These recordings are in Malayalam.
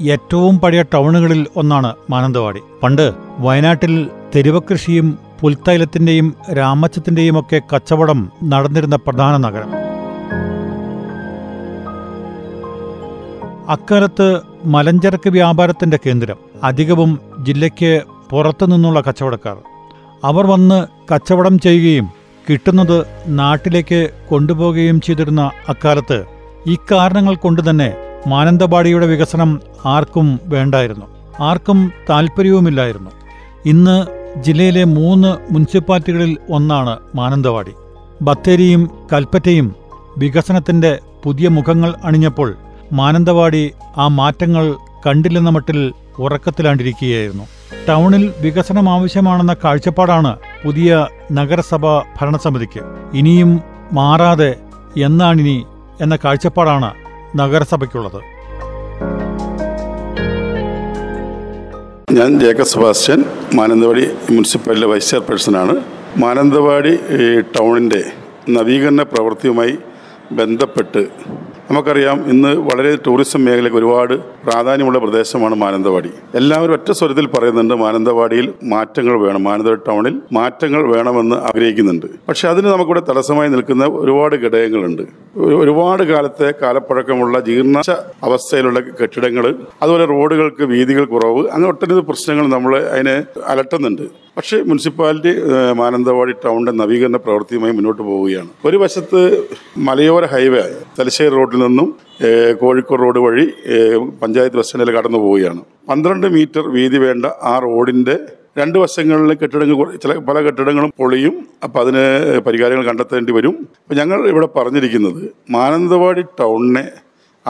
ഏറ്റവും പഴയ ടൗണുകളിൽ ഒന്നാണ് മാനന്തവാടി. പണ്ട് വയനാട്ടിൽ തെരുവകൃഷിയും പുൽത്തൈലത്തിന്റെയും രാമച്ചത്തിന്റെയും ഒക്കെ കച്ചവടം നടന്നിരുന്ന പ്രധാന നഗരം. അക്കാലത്ത് മലഞ്ചരക്ക് വ്യാപാരത്തിന്റെ കേന്ദ്രം അധികവും ജില്ലയ്ക്ക് പുറത്തുനിന്നുള്ള കച്ചവടക്കാർ. അവർ വന്ന് കച്ചവടം ചെയ്യുകയും കിട്ടുന്നത് നാട്ടിലേക്ക് കൊണ്ടുപോവുകയും ചെയ്തിരുന്ന അക്കാലത്ത് ഇക്കാരണങ്ങൾ കൊണ്ടുതന്നെ മാനന്തവാടിയുടെ വികസനം ആർക്കും വേണ്ടായിരുന്നു. ആർക്കും താല്പര്യവുമില്ലായിരുന്നു ഇന്ന് ജില്ലയിലെ മൂന്ന് മുനിസിപ്പാലിറ്റികളിൽ ഒന്നാണ് മാനന്തവാടി. ബത്തേരിയും കൽപ്പറ്റയും വികസനത്തിന്റെ പുതിയ മുഖങ്ങൾ അണിഞ്ഞപ്പോൾ മാനന്തവാടി ആ മാറ്റങ്ങൾ കണ്ടില്ലെന്ന മട്ടിൽ ഉറക്കത്തിലാണ്ടിരിക്കുകയായിരുന്നു. ടൗണിൽ വികസനം ആവശ്യമാണെന്ന കാഴ്ചപ്പാടാണ് പുതിയ നഗരസഭാ ഭരണസമിതിക്ക്. ഇനിയും മാറാതെ എന്നാണിനി എന്ന കാഴ്ചപ്പാടാണ് നഗരസഭയ്ക്കുള്ളത്. ഞാൻ ജേക്കബ് സെബാസ്റ്റ്യൻ മാനന്തവാടി മുനിസിപ്പാലിറ്റിയിലെ വൈസ് ചെയർപേഴ്സൺ ആണ് മാനന്തവാടി ടൗണിന്റെ നവീകരണ പ്രവൃത്തിയുമായി ബന്ധപ്പെട്ട് നമുക്കറിയാം ഇന്ന് വളരെ ടൂറിസം മേഖലയ്ക്ക് ഒരുപാട് പ്രാധാന്യമുള്ള പ്രദേശമാണ് മാനന്തവാടി. എല്ലാവരും ഒറ്റ സ്വരത്തിൽ പറയുന്നുണ്ട് മാനന്തവാടിയിൽ മാറ്റങ്ങൾ വേണം. മാനന്തവാടി ടൗണിൽ മാറ്റങ്ങൾ വേണമെന്ന് ആഗ്രഹിക്കുന്നുണ്ട്. പക്ഷെ അതിന് നമുക്കിവിടെ തടസ്സമായി നിൽക്കുന്ന ഒരുപാട് ഘടകങ്ങളുണ്ട്. ഒരു- ഒരുപാട് കാലത്തെ കാലപ്പഴക്കമുള്ള ജീർണ അവസ്ഥയിലുള്ള കെട്ടിടങ്ങൾ അതുപോലെ റോഡുകൾക്ക് വീതികൾ കുറവ് അങ്ങനെ ഒട്ടനവധി പ്രശ്നങ്ങൾ നമ്മൾ അതിനെ അലട്ടുന്നുണ്ട്. പക്ഷേ മുനിസിപ്പാലിറ്റി മാനന്തവാടി ടൗണിന്റെ നവീകരണ പ്രവൃത്തിയുമായി മുന്നോട്ട് പോവുകയാണ്. ഒരു വശത്ത് മലയോര ഹൈവേ തലശ്ശേരി റോഡിൽ നിന്നും കോഴിക്കോട് റോഡ് വഴി പഞ്ചായത്ത് ബസ് സ്റ്റാൻഡിൽ കടന്നു പോവുകയാണ്. പന്ത്രണ്ട് മീറ്റർ വീതി വേണ്ട ആ റോഡിന്റെ രണ്ട് വശങ്ങളിൽ കെട്ടിടങ്ങൾ ചില പല കെട്ടിടങ്ങളും പൊളിയും. അപ്പം അതിന് പരിഹാരങ്ങൾ കണ്ടെത്തേണ്ടി വരും. അപ്പം ഞങ്ങൾ ഇവിടെ പറഞ്ഞിരിക്കുന്നത് മാനന്തവാടി ടൗണിനെ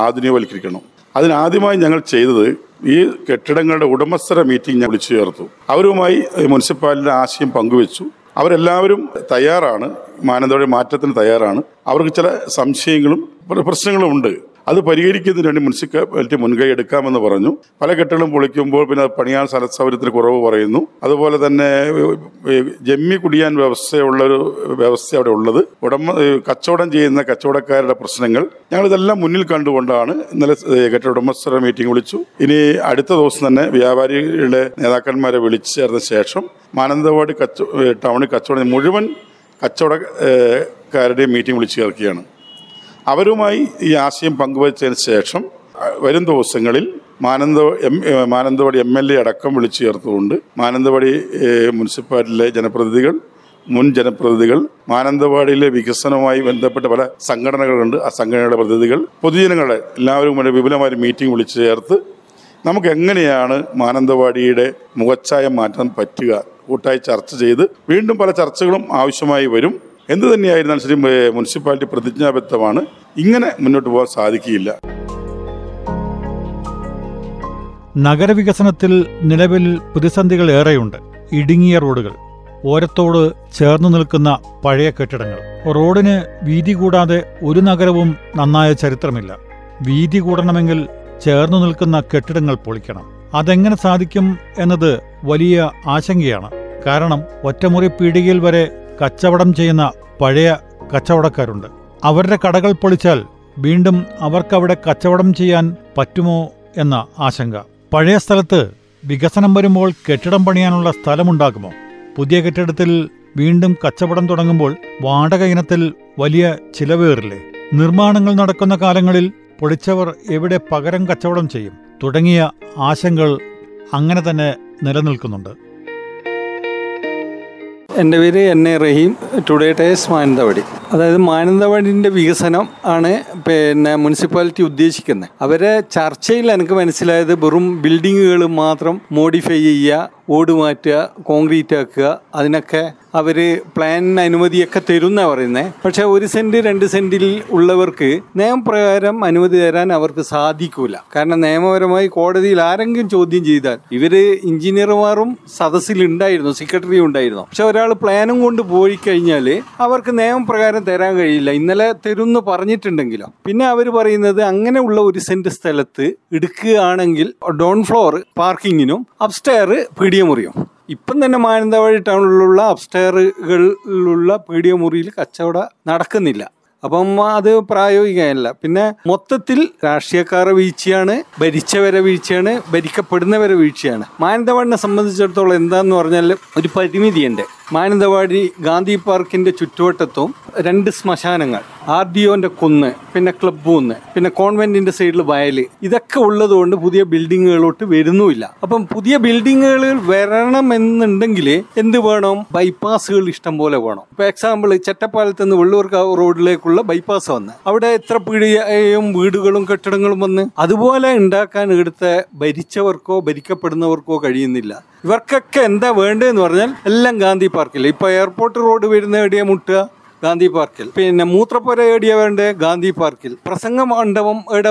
ആധുനികവൽക്കരിക്കണം. അതിനാദ്യമായി ഞങ്ങൾ ചെയ്തത് ഈ കെട്ടിടങ്ങളുടെ ഉടമസ്ഥര മീറ്റിംഗ് ഞാൻ വിളിച്ചു ചേർത്തു. അവരുമായി മുനിസിപ്പാലിറ്റിയുടെ ആശയം പങ്കുവെച്ചു. അവരെല്ലാവരും തയ്യാറാണ്. മാനന്തവാടി മാറ്റത്തിന് തയ്യാറാണ്. അവർക്ക് ചില സംശയങ്ങളും പ്രശ്നങ്ങളും ഉണ്ട്. അത് പരിഹരിക്കുന്നതിന് വേണ്ടി മുനിസിപ്പാലിറ്റി മുൻകൈ എടുക്കാമെന്ന് പറഞ്ഞു. പല കെട്ടിടങ്ങളും പൊളിക്കുമ്പോൾ പിന്നെ പണിയാൻ സ്ഥല സൗകര്യത്തിന് കുറവ് പറയുന്നു. അതുപോലെ തന്നെ ജമ്മി കുടിയാൻ വ്യവസ്ഥയുള്ളൊരു വ്യവസ്ഥ അവിടെ ഉള്ളത്. ഉടമ കച്ചവടം ചെയ്യുന്ന കച്ചവടക്കാരുടെ പ്രശ്നങ്ങൾ ഞങ്ങൾ ഇതെല്ലാം മുന്നിൽ കണ്ടുകൊണ്ടാണ് ഇന്നലെ കെട്ടിട ഉടമസ്ഥരുടെ മീറ്റിംഗ് വിളിച്ചു. ഇനി അടുത്ത ദിവസം തന്നെ വ്യാപാരികളുടെ നേതാക്കന്മാരെ വിളിച്ചു ചേർന്ന ശേഷം മാനന്തവാടി കച്ച ടൗണിൽ കച്ചവടം മുഴുവൻ കച്ചവടക്കാരുടെയും മീറ്റിംഗ് വിളിച്ചു ചേർക്കുകയാണ്. അവരുമായി ഈ ആശയം പങ്കുവച്ചതിന് ശേഷം വരും ദിവസങ്ങളിൽ മാനന്ത മാനന്തവാടി എം എൽ എ അടക്കം വിളിച്ചു ചേർത്തുകൊണ്ട് മാനന്തവാടി മുനിസിപ്പാലിറ്റിയിലെ ജനപ്രതിനിധികൾ മുൻ ജനപ്രതിനിധികൾ മാനന്തവാടിയിലെ വികസനവുമായി ബന്ധപ്പെട്ട പല സംഘടനകളുണ്ട്. ആ സംഘടനയുടെ പ്രതിനിധികൾ പൊതുജനങ്ങളെ എല്ലാവരും കൂടെ വിപുലമായ ഒരു മീറ്റിംഗ് വിളിച്ചു ചേർത്ത് നമുക്ക് എങ്ങനെയാണ് മാനന്തവാടിയുടെ മുഖച്ഛായ മാറ്റാൻ പറ്റുക? കൂട്ടായി ചർച്ച ചെയ്ത് വീണ്ടും പല ചർച്ചകളും ആവശ്യമായി വരും. എന്ത് തന്നെയായിരുന്നാലും ശരി മുനിസിപ്പാലിറ്റി പ്രതിജ്ഞാബദ്ധമാണ്. ഇങ്ങനെ മുന്നോട്ട് പോകാൻ സാധിക്കില്ല നഗരവികസനത്തിൽ നിലവിൽ പ്രതിസന്ധികൾ ഏറെയുണ്ട്. ഇടുങ്ങിയ റോഡുകൾ ഓരത്തോട് ചേർന്നു നിൽക്കുന്ന പഴയ കെട്ടിടങ്ങൾ. റോഡിന് വീതി കൂടാതെ ഒരു നഗരവും നന്നായ ചരിത്രമില്ല. വീതി കൂടണമെങ്കിൽ ചേർന്നു നിൽക്കുന്ന കെട്ടിടങ്ങൾ പൊളിക്കണം. അതെങ്ങനെ സാധിക്കും എന്നത് വലിയ ആശങ്കയാണ്. കാരണം ഒറ്റമുറി പീടികയിൽ വരെ കച്ചവടം ചെയ്യുന്ന പഴയ കച്ചവടക്കാരുണ്ട്. അവരുടെ കടകൾ പൊളിച്ചാൽ വീണ്ടും അവർക്കവിടെ കച്ചവടം ചെയ്യാൻ പറ്റുമോ എന്ന ആശങ്ക. പഴയ സ്ഥലത്ത് വികസനം വരുമ്പോൾ കെട്ടിടം പണിയാനുള്ള സ്ഥലമുണ്ടാകുമോ? പുതിയ കെട്ടിടത്തിൽ വീണ്ടും കച്ചവടം തുടങ്ങുമ്പോൾ വാടക ഇനത്തിൽ വലിയ ചിലവേറില്ലേ? നിർമ്മാണങ്ങൾ നടക്കുന്ന കാലങ്ങളിൽ പൊളിച്ചവർ എവിടെ പകരം കച്ചവടം ചെയ്യും? തുടങ്ങിയ ആശങ്കകൾ അങ്ങനെ തന്നെ നിലനിൽക്കുന്നുണ്ട്. എന്റെ പേര് എൻ എ റഹീം. ടുഡേ ടേസ് മാനന്തവാടി. അതായത് മാനന്തവാടിന്റെ വികസനം ആണ് പിന്നെ മുനിസിപ്പാലിറ്റി ഉദ്ദേശിക്കുന്നത്. അവരെ ചർച്ചയിൽ എനിക്ക് മനസ്സിലായത് വെറും ബിൽഡിങ്ങുകൾ മാത്രം മോഡിഫൈ ചെയ്യുക ഓട് മാറ്റുക കോൺക്രീറ്റ് ആക്കുക അതിനൊക്കെ അവർ പ്ലാനിന് അനുമതിയൊക്കെ തരുന്ന പറയുന്നത് പക്ഷെ ഒരു സെന്റ് രണ്ട് സെന്റിൽ ഉള്ളവർക്ക് നിയമപ്രകാരം അനുമതി തരാൻ അവർക്ക് സാധിക്കൂല. കാരണം നിയമപരമായി കോടതിയിൽ ആരെങ്കിലും ചോദ്യം ചെയ്താൽ ഇവർ എഞ്ചിനീയർമാരും സദസ്സിൽ ഉണ്ടായിരുന്നു സെക്രട്ടറി ഉണ്ടായിരുന്നു. പക്ഷെ ഒരാൾ പ്ലാനും കൊണ്ട് പോയി കഴിഞ്ഞാൽ അവർക്ക് നിയമപ്രകാരം തരാൻ കഴിയില്ല. ഇന്നലെ തരുമെന്ന് പറഞ്ഞിട്ടുണ്ടെങ്കിലോ. പിന്നെ അവർ പറയുന്നത് അങ്ങനെയുള്ള ഒരു സെന്റ് സ്ഥലത്ത് എടുക്കുകയാണെങ്കിൽ ഡോൺ ഫ്ലോർ പാർക്കിങ്ങിനും അപ്സ്റ്റെയർ പീഡിയ മുറിയും ഇപ്പം തന്നെ മാനന്തവാടി ടൗണിലുള്ള അപ്സ്റ്റെയറുകളിലുള്ള പീഡിയ മുറിയിൽ കച്ചവടം നടക്കുന്നില്ല. അപ്പം അത് പ്രായോഗികമല്ല. പിന്നെ മൊത്തത്തിൽ രാഷ്ട്രീയക്കാരുടെ വീഴ്ചയാണ് ഭരിച്ചവരെ വീഴ്ചയാണ് ഭരിക്കപ്പെടുന്നവരെ വീഴ്ചയാണ്. മാനന്തവാടിനെ സംബന്ധിച്ചിടത്തോളം എന്താന്ന് പറഞ്ഞാൽ ഒരു പരിമിതിയുണ്ട്. മാനന്തവാടി ഗാന്ധി പാർക്കിന്റെ ചുറ്റുവട്ടത്തും രണ്ട് ശ്മശാനങ്ങൾ ആർ ഡി ഒന്റെ കുന്ന് പിന്നെ ക്ലബ് കുന്ന് പിന്നെ കോൺവെന്റിന്റെ സൈഡിൽ വയൽ ഇതൊക്കെ ഉള്ളതുകൊണ്ട് പുതിയ ബിൽഡിങ്ങുകളോട്ട് വരുന്നുമില്ല. അപ്പം പുതിയ ബിൽഡിങ്ങുകൾ വരണമെന്നുണ്ടെങ്കിൽ എന്ത് വേണം? ബൈപ്പാസുകൾ ഇഷ്ടം പോലെ വേണം. ഇപ്പൊ എക്സാമ്പിൾ ചെറ്റപ്പാലത്ത് നിന്ന് വെള്ളൂർക്കാവ് റോഡിലേക്കുള്ള ബൈപ്പാസ് വന്ന്. അവിടെ എത്ര പീടികയും വീടുകളും കെട്ടിടങ്ങളും വന്ന് അതുപോലെ ഉണ്ടാക്കാൻ ഇവിടുത്തെ ഭരിച്ചവർക്കോ ഭരിക്കപ്പെടുന്നവർക്കോ കഴിയുന്നില്ല. ഇവർക്കൊക്കെ എന്താ വേണ്ടതെന്ന് പറഞ്ഞാൽ എല്ലാം ഗാന്ധി പാർക്കിൽ. ഇപ്പൊ എയർപോർട്ട് റോഡ് വരുന്ന ഏടിയ മുട്ടുക ഗാന്ധി പാർക്കിൽ. പിന്നെ മൂത്രപ്പുര ഏടിയ വേണ്ടേ ഗാന്ധി പാർക്കിൽ. പ്രസംഗ മണ്ഡപം എവിടെ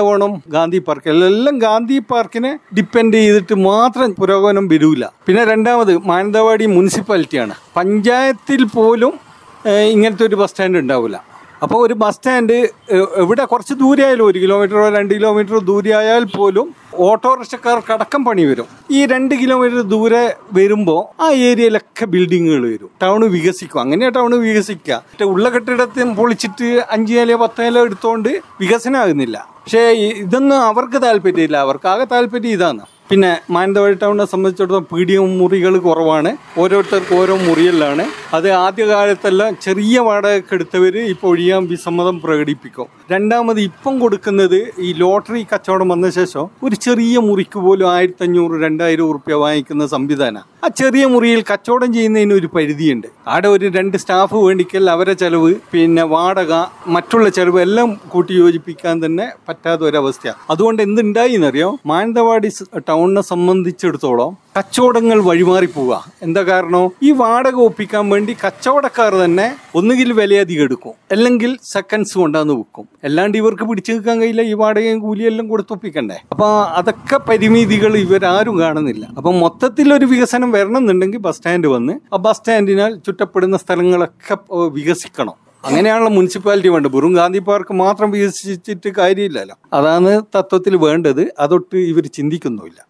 ഗാന്ധി പാർക്കിൽ. എല്ലാം ഗാന്ധി പാർക്കിനെ ഡിപ്പെൻഡ് ചെയ്തിട്ട് മാത്രം പുരോഗമനം വരൂല. പിന്നെ രണ്ടാമത് മാനന്തവാടി മുനിസിപ്പാലിറ്റിയാണ്. പഞ്ചായത്തിൽ പോലും ഇങ്ങനത്തെ ഒരു ബസ് സ്റ്റാൻഡ് ഉണ്ടാവില്ല അപ്പോൾ ഒരു ബസ് സ്റ്റാൻഡ് എവിടെ കുറച്ച് ദൂരെയായാലും ഒരു കിലോമീറ്ററോ രണ്ട് കിലോമീറ്ററോ ദൂരെ ആയാൽ പോലും ഓട്ടോറിക്ഷക്കാർക്ക് അടക്കം പണി വരും. ഈ രണ്ട് കിലോമീറ്റർ ദൂരെ വരുമ്പോൾ ആ ഏരിയയിലൊക്കെ ബിൽഡിങ്ങുകൾ വരും. ടൗണ് വികസിക്കും. അങ്ങനെയാ ടൗണ് വികസിക്കുക ഉള്ള കെട്ടിടത്തിൽ പൊളിച്ചിട്ട് അഞ്ച് നിലയോ പത്ത് നിലയോ എടുത്തുകൊണ്ട് വികസനമാകുന്നില്ല പക്ഷേ ഇതൊന്നും അവർക്ക് താല്പര്യമില്ല. അവർക്ക് ആകെ താല്പര്യം ഇതാണ്. പിന്നെ മാനന്തവാടി ടൗണിനെ സംബന്ധിച്ചിടത്തോളം പീഡിയം മുറികൾ കുറവാണ്. ഓരോരുത്തർക്കും ഓരോ മുറികളിലാണ്. അത് ആദ്യകാലത്തെല്ലാം ചെറിയ വാടകയ്ക്ക് എടുത്തവർ ഇപ്പോൾ ഒഴിയാൻ വിസമ്മതം പ്രകടിപ്പിക്കും. രണ്ടാമത് ഇപ്പം കൊടുക്കുന്നത് ഈ ലോട്ടറി കച്ചവടം വന്ന ശേഷം ഒരു ചെറിയ മുറിക്ക് പോലും ആയിരത്തി അഞ്ഞൂറ് രണ്ടായിരം ഉറുപ്പ്യ വാങ്ങിക്കുന്ന സംവിധാനം. ആ ചെറിയ മുറിയിൽ കച്ചവടം ചെയ്യുന്നതിന് ഒരു പരിധിയുണ്ട്. അവിടെ ഒരു രണ്ട് സ്റ്റാഫ് വേണ്ടിക്കൽ അവരെ ചെലവ് പിന്നെ വാടക മറ്റുള്ള ചെലവ് എല്ലാം കൂട്ടി യോജിപ്പിക്കാൻ തന്നെ പറ്റാത്ത ഒരവസ്ഥയാണ് അതുകൊണ്ട് എന്തുണ്ടായി എന്നറിയോ മാനന്തവാടി ടൗണിനെ സംബന്ധിച്ചിടത്തോളം കച്ചവടങ്ങൾ വഴിമാറി പോവുക. എന്താ കാരണം? ഈ വാടക ഒപ്പിക്കാൻ വേണ്ടി കച്ചവടക്കാർ തന്നെ ഒന്നുകിൽ വിലയധികം എടുക്കും അല്ലെങ്കിൽ സെക്കൻഡ്സ് കൊണ്ടാന്ന് വെക്കും അല്ലാണ്ട് ഇവർക്ക് പിടിച്ചു നിൽക്കാൻ കഴിയില്ല ഈ വാടകയും കൂലിയെല്ലാം കൊടുത്തൊപ്പിക്കണ്ടേ അപ്പോൾ അതൊക്കെ പരിമിതികൾ ഇവരാരും കാണുന്നില്ല. അപ്പൊ മൊത്തത്തിൽ ഒരു വികസനം വരണം എന്നുണ്ടെങ്കിൽ ബസ് സ്റ്റാൻഡ് വന്ന് ആ ബസ് സ്റ്റാൻഡിനാൽ ചുറ്റപ്പെടുന്ന സ്ഥലങ്ങളൊക്കെ വികസിക്കണം. അങ്ങനെയാണല്ലോ മുനിസിപ്പാലിറ്റി വേണ്ടത്. വെറും ഗാന്ധി പാർക്ക് മാത്രം വികസിച്ചിട്ട് കാര്യമില്ലല്ലോ. അതാണ് തത്വത്തിൽ വേണ്ടത്. അതൊട്ട് ഇവർ ചിന്തിക്കുന്നുമില്ല.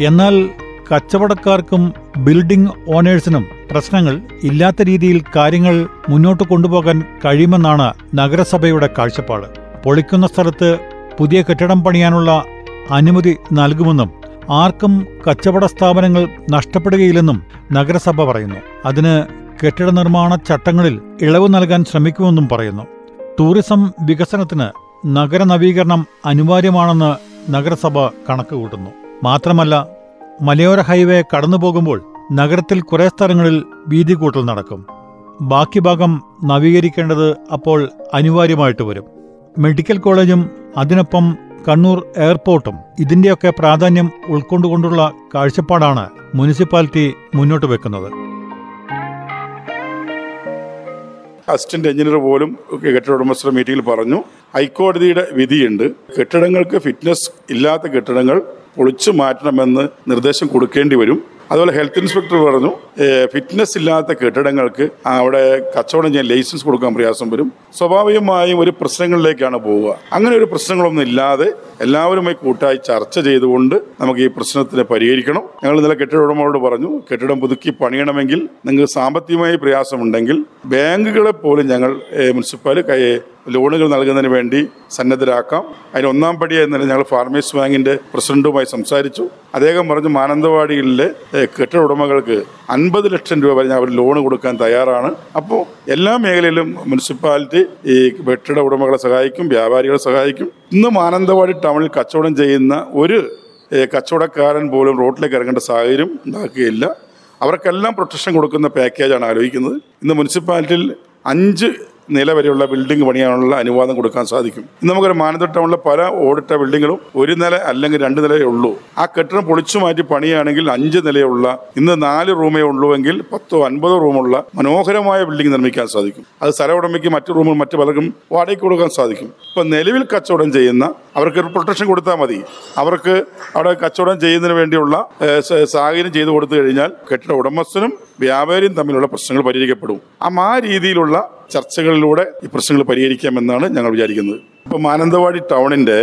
എന്നാൽ കച്ചവടക്കാർക്കും ബിൽഡിംഗ് ഓണേഴ്സിനും പ്രശ്നങ്ങൾ ഇല്ലാത്ത രീതിയിൽ കാര്യങ്ങൾ മുന്നോട്ട് കൊണ്ടുപോകാൻ കഴിയുമെന്നാണ് നഗരസഭയുടെ കാഴ്ചപ്പാട്. പൊളിക്കുന്ന സ്ഥലത്ത് പുതിയ കെട്ടിടം പണിയാനുള്ള അനുമതി നൽകുമെന്നും ആർക്കും കച്ചവട സ്ഥാപനങ്ങൾ നഷ്ടപ്പെടുകയില്ലെന്നും നഗരസഭ പറയുന്നു. അതിന് കെട്ടിട നിർമ്മാണ ചട്ടങ്ങളിൽ ഇളവ് നൽകാൻ ശ്രമിക്കുമെന്നും പറയുന്നു. ടൂറിസം വികസനത്തിന് നഗര നവീകരണം അനിവാര്യമാണെന്ന് നഗരസഭ കണക്കുകൂട്ടുന്നു. മാത്രമല്ല മലയോര ഹൈവേ കടന്നു പോകുമ്പോൾ നഗരത്തിൽ കുറേ സ്ഥലങ്ങളിൽ വീതി കൂട്ടൽ നടക്കും. ബാക്കി ഭാഗം നവീകരിക്കേണ്ടത് അപ്പോൾ അനിവാര്യമായിട്ട് വരും. മെഡിക്കൽ കോളേജും അതിനൊപ്പം കണ്ണൂർ എയർപോർട്ടും ഇതിന്റെയൊക്കെ പ്രാധാന്യം ഉൾക്കൊണ്ടുകൊണ്ടുള്ള കാഴ്ചപ്പാടാണ് മുനിസിപ്പാലിറ്റി മുന്നോട്ട് വെക്കുന്നത്. അസിസ്റ്റന്റ് എഞ്ചിനീയർ പോലും കെട്ടിട ഉടമസ്ഥരുടെ മീറ്റിംഗിൽ പറഞ്ഞു ഹൈക്കോടതിയുടെ വിധിയുണ്ട്. കെട്ടിടങ്ങൾക്ക് ഫിറ്റ്നസ് ഇല്ലാത്ത കെട്ടിടങ്ങൾ പൊളിച്ചു മാറ്റണമെന്ന് നിർദ്ദേശം കൊടുക്കേണ്ടി വരും. അതുപോലെ ഹെൽത്ത് ഇൻസ്പെക്ടർ പറഞ്ഞു ഫിറ്റ്നസ് ഇല്ലാത്ത കെട്ടിടങ്ങൾക്ക് അവിടെ കച്ചവടം ചെയ്യാൻ ലൈസൻസ് കൊടുക്കാൻ പ്രയാസം വരും. സ്വാഭാവികമായും ഒരു പ്രശ്നങ്ങളിലേക്കാണ് പോവുക. അങ്ങനെ ഒരു പ്രശ്നങ്ങളൊന്നും ഇല്ലാതെ എല്ലാവരുമായി കൂട്ടായി ചർച്ച ചെയ്തുകൊണ്ട് നമുക്ക് ഈ പ്രശ്നത്തിനെ പരിഹരിക്കണം. ഞങ്ങൾ ഇന്നലെ കെട്ടിട ഉടമകളോട് പറഞ്ഞു കെട്ടിടം പുതുക്കി പണിയണമെങ്കിൽ നിങ്ങൾക്ക് സാമ്പത്തികമായി പ്രയാസമുണ്ടെങ്കിൽ ബാങ്കുകളെ പോലും ഞങ്ങൾ മുനിസിപ്പാൽ ലോണുകൾ നൽകുന്നതിന് വേണ്ടി സന്നദ്ധരാക്കാം. അതിന് ഒന്നാം പടിയായി തന്നെ ഞങ്ങൾ ഫാർമേഴ്സ് ബാങ്കിന്റെ പ്രസിഡന്റുമായി സംസാരിച്ചു. അദ്ദേഹം പറഞ്ഞു മാനന്തവാടിയിലെ കെട്ടിട ഉടമകൾക്ക് അൻപത് ലക്ഷം രൂപ വരെ അവർ ലോൺ കൊടുക്കാൻ തയ്യാറാണ്. അപ്പോൾ എല്ലാ മേഖലയിലും മുനിസിപ്പാലിറ്റി ഈ കെട്ടിട ഉടമകളെ സഹായിക്കും വ്യാപാരികളെ സഹായിക്കും. ഇന്ന് മാനന്തവാടി ടൗണിൽ കച്ചവടം ചെയ്യുന്ന ഒരു കച്ചവടക്കാരൻ പോലും റോഡിലേക്ക് ഇറങ്ങേണ്ട സാഹചര്യം ഉണ്ടാക്കുകയില്ല. അവർക്കെല്ലാം പ്രൊട്ടക്ഷൻ കൊടുക്കുന്ന പാക്കേജാണ് ആലോചിക്കുന്നത്. ഇന്ന് മുനിസിപ്പാലിറ്റിയിൽ അഞ്ച് നില വരെയുള്ള ബിൽഡിംഗ് പണിയാനുള്ള അനുവാദം കൊടുക്കാൻ സാധിക്കും. നമുക്കൊരു മാനന്തവാടി പല ഓടിട്ട ബിൽഡിങ്ങുകളും ഒരു നില അല്ലെങ്കിൽ രണ്ട് നിലയേ ഉള്ളൂ. ആ കെട്ടിടം പൊളിച്ചു മാറ്റി പണിയാണെങ്കിൽ അഞ്ച് നിലയുള്ള ഇന്ന് നാല് റൂമേ ഉള്ളൂവെങ്കിൽ പത്തോ അൻപതോ റൂമുള്ള മനോഹരമായ ബിൽഡിംഗ് നിർമ്മിക്കാൻ സാധിക്കും. അത് സ്ഥല ഉടമയ്ക്ക് മറ്റു റൂമും മറ്റു പലർക്കും വാടകയ്ക്ക് കൊടുക്കാൻ സാധിക്കും. ഇപ്പം നിലവിൽ കച്ചവടം ചെയ്യുന്ന അവർക്ക് പ്രൊട്ടക്ഷൻ കൊടുത്താൽ മതി. അവർക്ക് അവിടെ കച്ചവടം ചെയ്യുന്നതിന് വേണ്ടിയുള്ള സാഹചര്യം ചെയ്തു കൊടുത്തു കഴിഞ്ഞാൽ കെട്ടിട ഉടമസ്ഥനും വ്യാപാരിയും തമ്മിലുള്ള പ്രശ്നങ്ങൾ പരിഹരിക്കപ്പെടും. അപ്പം ആ രീതിയിലുള്ള ചർച്ചകളിലൂടെ ഈ പ്രശ്നങ്ങൾ പരിഹരിക്കാമെന്നാണ് ഞങ്ങൾ വിചാരിക്കുന്നത്. ഇപ്പം മാനന്തവാടി ടൗണിന്റെ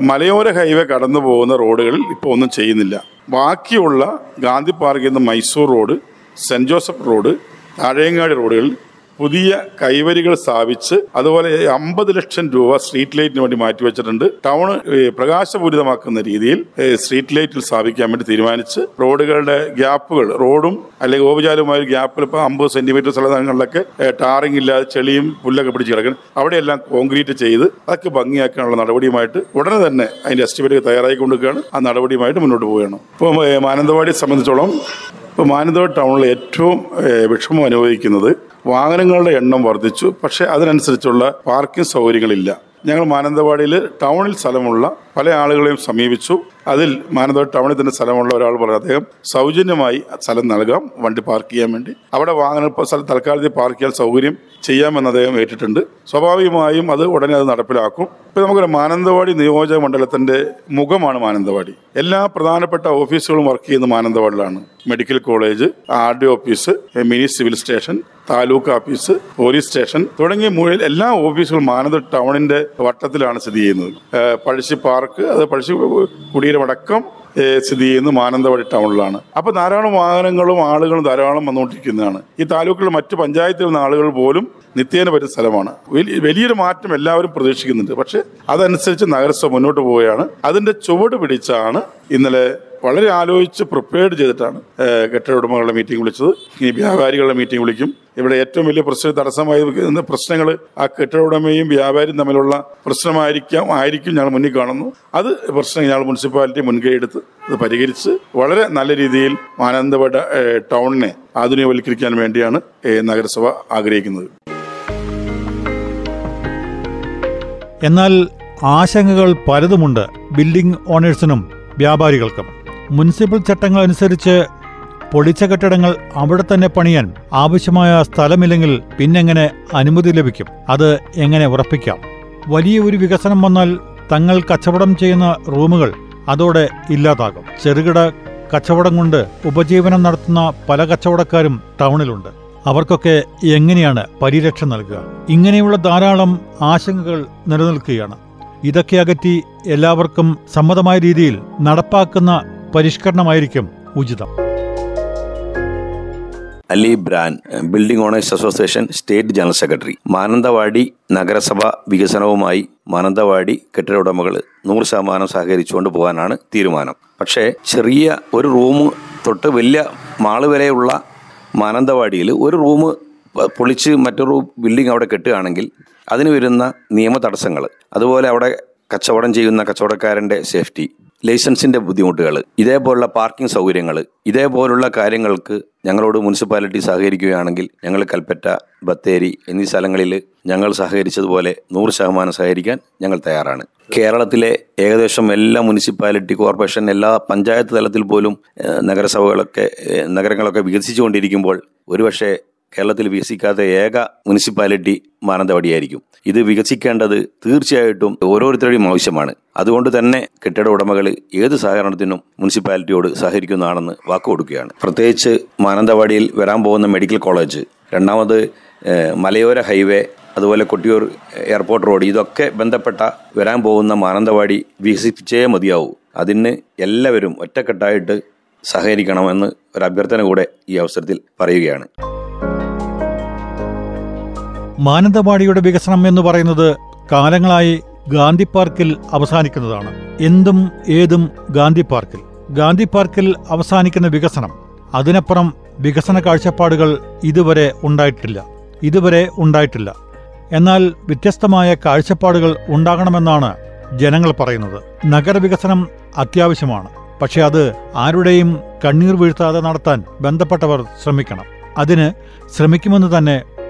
മലയോര ഹൈവേ കടന്നു പോകുന്ന റോഡുകളിൽ ഇപ്പോൾ ഒന്നും ചെയ്യുന്നില്ല. ബാക്കിയുള്ള ഗാന്ധി പാർക്കിൽ നിന്ന് Mysore road saint Joseph road Thazhangadi റോഡുകളിൽ പുതിയ കൈവരികൾ സ്ഥാപിച്ച് അതുപോലെ അമ്പത് ലക്ഷം രൂപ സ്ട്രീറ്റ് ലൈറ്റിന് വേണ്ടി മാറ്റിവെച്ചിട്ടുണ്ട് ടൗൺ പ്രകാശപൂരിതമാക്കുന്ന രീതിയിൽ സ്ട്രീറ്റ് ലൈറ്റിൽ സ്ഥാപിക്കാൻ വേണ്ടി തീരുമാനിച്ച് റോഡുകളുടെ ഗ്യാപ്പുകൾ റോഡും അല്ലെങ്കിൽ ഓപചാരമായ ഗ്യാപ്പിൽ ഇപ്പോൾ അമ്പത് സെന്റിമീറ്റർ സ്ഥലങ്ങളിലൊക്കെ ടാറിംഗ് ഇല്ലാതെ ചെളിയും പുല്ലൊക്കെ പിടിച്ച് കിടക്കും അവിടെയെല്ലാം കോൺക്രീറ്റ് ചെയ്ത് അതൊക്കെ ഭംഗിയാക്കാനുള്ള നടപടിയുമായിട്ട് ഉടനെ തന്നെ അതിന്റെ എസ്റ്റിമേറ്റ് തയ്യാറായി തയ്യാറായിക്കൊണ്ടിരിക്കുകയാണ്. ആ നടപടിയുമായിട്ട് മുന്നോട്ട് പോവുകയാണ്. ഇപ്പോൾ മാനന്തവാടി സംബന്ധിച്ചോളം ഇപ്പോൾ മാനന്തവാടി ടൗണിൽ ഏറ്റവും വിഷമം അനുഭവിക്കുന്നത് വാഹനങ്ങളുടെ എണ്ണം വർദ്ധിച്ചു പക്ഷേ അതിനനുസരിച്ചുള്ള പാർക്കിംഗ് സൗകര്യങ്ങളില്ല. ഞങ്ങൾ മാനന്തവാടിയിൽ ടൗണിൽ സ്ഥലമുള്ള പല ആളുകളെയും സമീപിച്ചു. അതിൽ മാനന്തവാടി ടൗണിൽ തന്നെ സ്ഥലമുള്ള ഒരാൾ പറഞ്ഞു അദ്ദേഹം സൗജന്യമായി സ്ഥലം നൽകാം വണ്ടി പാർക്ക് ചെയ്യാൻ വേണ്ടി. അവിടെ വാഹനം സ്ഥലം തൽക്കാലത്തിൽ പാർക്ക് ചെയ്യാൻ സൗകര്യം ചെയ്യാമെന്ന് അദ്ദേഹം ഏറ്റിട്ടുണ്ട്. സ്വാഭാവികമായും അത് ഉടനെ അത് നടപ്പിലാക്കും. ഇപ്പോൾ നമുക്കൊരു മാനന്തവാടി നിയോജക മണ്ഡലത്തിന്റെ മുഖമാണ് മാനന്തവാടി. എല്ലാ പ്രധാനപ്പെട്ട ഓഫീസുകളും വർക്ക് ചെയ്യുന്ന മാനന്തവാടിലാണ്. Medical college R D office mini civil station taluk office police station തുടങ്ങിയ മുഴുവൻ എല്ലാ ഓഫീസുകളും മാനന്തവാടി ടൗണിന്റെ വട്ടത്തിലാണ് സ്ഥിതി ചെയ്യുന്നത്. പഴശ്ശി പാർക്ക് അത് പഴശ്ശി കുടീരമടക്കം ഏഹ് സ്ഥിതി ചെയ്യുന്ന മാനന്തവാടി ടൗണിലാണ്. അപ്പോൾ ധാരാളം വാഹനങ്ങളും ആളുകളും ധാരാളം വന്നുകൊണ്ടിരിക്കുന്നതാണ്. ഈ താലൂക്കിലെ മറ്റു പഞ്ചായത്തിൽ നിന്ന് ആളുകൾ പോലും നിത്യേന വരുന്ന സ്ഥലമാണ്. വലിയൊരു മാറ്റം എല്ലാവരും പ്രതീക്ഷിക്കുന്നുണ്ട്. പക്ഷേ അതനുസരിച്ച് നഗരസഭ മുന്നോട്ട് പോവുകയാണ്. അതിന്റെ ചുവട് പിടിച്ചാണ് ഇന്നലെ വളരെ ആലോചിച്ച് പ്രിപ്പയർഡ് ചെയ്തിട്ടാണ് കെട്ടിട ഉടമകളുടെ മീറ്റിംഗ് വിളിച്ചത്. ഇനി വ്യാപാരികളുടെ മീറ്റിംഗ് വിളിക്കും. ഇവിടെ ഏറ്റവും വലിയ പ്രശ്നം തടസ്സമായി നിൽക്കുന്ന പ്രശ്നങ്ങൾ ആ കെട്ടിട ഉടമയും വ്യാപാരിയും തമ്മിലുള്ള പ്രശ്നമായിരിക്കാം ആയിരിക്കും ഞങ്ങൾ മുന്നിൽ കാണുന്നു. അത് പ്രശ്നം ഞങ്ങൾ മുനിസിപ്പാലിറ്റി മുൻകൈ എടുത്ത് അത് പരിഹരിച്ച് വളരെ നല്ല രീതിയിൽ മാനന്തവാട ടൗണിനെ ആധുനികവൽക്കരിക്കാൻ വേണ്ടിയാണ് നഗരസഭ ആഗ്രഹിക്കുന്നത്. എന്നാൽ ആശങ്കകൾ പലതുമുണ്ട് ബിൽഡിംഗ് ഓണേഴ്സിനും വ്യാപാരികൾക്കും. മുനിസിപ്പൽ ചട്ടങ്ങൾ അനുസരിച്ച് പൊളിച്ച കെട്ടിടങ്ങൾ അവിടെ തന്നെ പണിയാൻ ആവശ്യമായ സ്ഥലമില്ലെങ്കിൽ പിന്നെങ്ങനെ അനുമതി ലഭിക്കും? അത് എങ്ങനെ ഉറപ്പിക്കാം? വലിയ ഒരു വികസനം വന്നാൽ തങ്ങൾ കച്ചവടം ചെയ്യുന്ന റൂമുകൾ അതോടെ ഇല്ലാതാകും. ചെറുകിട കച്ചവടം കൊണ്ട് ഉപജീവനം നടത്തുന്ന പല കച്ചവടക്കാരും ടൗണിലുണ്ട്. അവർക്കൊക്കെ എങ്ങനെയാണ് പരിരക്ഷ നൽകുക? ഇങ്ങനെയുള്ള ധാരാളം ആശങ്കകൾ നിലനിൽക്കുകയാണ്. ഇതൊക്കെ അകറ്റി എല്ലാവർക്കും സമ്മതമായ രീതിയിൽ നടപ്പാക്കുന്ന പരിഷ്കരണമായിരിക്കും ഉചിതം. Ali bran building owners association state general secretary. Mananthavady നഗരസഭ വികസനവുമായി മാനന്തവാടി കെട്ടിട ഉടമകൾ നൂറ് ശതമാനം സഹകരിച്ചുകൊണ്ട് പോകാനാണ് തീരുമാനം. പക്ഷേ ചെറിയ ഒരു റൂം തൊട്ട് വലിയ മാൾ വരെയുള്ള മാനന്തവാടിയിൽ ഒരു റൂം പൊളിച്ച് മറ്റൊരു ബിൽഡിംഗ് അവിടെ കെട്ടുകയാണെങ്കിൽ അതിന് വരുന്ന നിയമ തടസ്സങ്ങൾ അതുപോലെ അവിടെ കച്ചവടം ചെയ്യുന്ന കച്ചവടക്കാരന്റെ സേഫ്റ്റി ലൈസൻസിന്റെ ബുദ്ധിമുട്ടുകൾ ഇതേപോലുള്ള പാർക്കിംഗ് സൗകര്യങ്ങൾ ഇതേപോലുള്ള കാര്യങ്ങൾക്ക് ഞങ്ങളോട് മുനിസിപ്പാലിറ്റി സഹകരിക്കുകയാണെങ്കിൽ ഞങ്ങൾ കൽപ്പറ്റ ബത്തേരി എന്നീ സ്ഥലങ്ങളിൽ ഞങ്ങൾ സഹകരിച്ചതുപോലെ നൂറ് ശതമാനം സഹകരിക്കാൻ ഞങ്ങൾ തയ്യാറാണ്. കേരളത്തിലെ ഏകദേശം എല്ലാ മുനിസിപ്പാലിറ്റി കോർപ്പറേഷൻ എല്ലാ പഞ്ചായത്ത് തലത്തിൽ പോലും നഗരസഭകളൊക്കെ നഗരങ്ങളൊക്കെ വികസിച്ചുകൊണ്ടിരിക്കുമ്പോൾ ഒരുപക്ഷെ കേരളത്തിൽ വികസിക്കാത്ത ഏക മുനിസിപ്പാലിറ്റി മാനന്തവാടിയായിരിക്കും. ഇത് വികസിക്കേണ്ടത് തീർച്ചയായിട്ടും ഓരോരുത്തരുടെയും ആവശ്യമാണ്. അതുകൊണ്ട് തന്നെ കെട്ടിട ഉടമകൾ ഏത് സഹകരണത്തിനും മുനിസിപ്പാലിറ്റിയോട് സഹകരിക്കുന്നതാണെന്ന് വാക്ക് കൊടുക്കുകയാണ്. പ്രത്യേകിച്ച് മാനന്തവാടിയിൽ വരാൻ പോകുന്ന മെഡിക്കൽ കോളേജ് രണ്ടാമത് മലയോര ഹൈവേ അതുപോലെ കൊട്ടിയൂർ എയർപോർട്ട് റോഡ് ഇതൊക്കെ ബന്ധപ്പെട്ട വരാൻ പോകുന്ന മാനന്തവാടി വികസിപ്പിച്ചേ മതിയാവൂ. അതിന് എല്ലാവരും ഒറ്റക്കെട്ടായിട്ട് സഹകരിക്കണമെന്ന് ഒരു അഭ്യർത്ഥന കൂടെ ഈ അവസരത്തിൽ പറയുകയാണ്. മാനന്തവാടിയുടെ വികസനം എന്ന് പറയുന്നത് കാലങ്ങളായി ഗാന്ധി പാർക്കിൽ അവസാനിക്കുന്നതാണ്. എന്തും ഏതും ഗാന്ധി പാർക്കിൽ. ഗാന്ധി പാർക്കിൽ അവസാനിക്കുന്ന വികസനം അതിനപ്പുറം വികസന കാഴ്ചപ്പാടുകൾ ഇതുവരെ ഉണ്ടായിട്ടില്ല. ഇതുവരെ ഉണ്ടായിട്ടില്ല. എന്നാൽ വ്യത്യസ്തമായ കാഴ്ചപ്പാടുകൾ ഉണ്ടാകണമെന്നാണ് ജനങ്ങൾ പറയുന്നത്. നഗരവികസനം അത്യാവശ്യമാണ്. പക്ഷെ അത് ആരുടെയും കണ്ണീർ വീഴ്ത്താതെ നടത്താൻ ബന്ധപ്പെട്ടവർ ശ്രമിക്കണം. അതിന് ശ്രമിക്കുമെന്ന് തന്നെ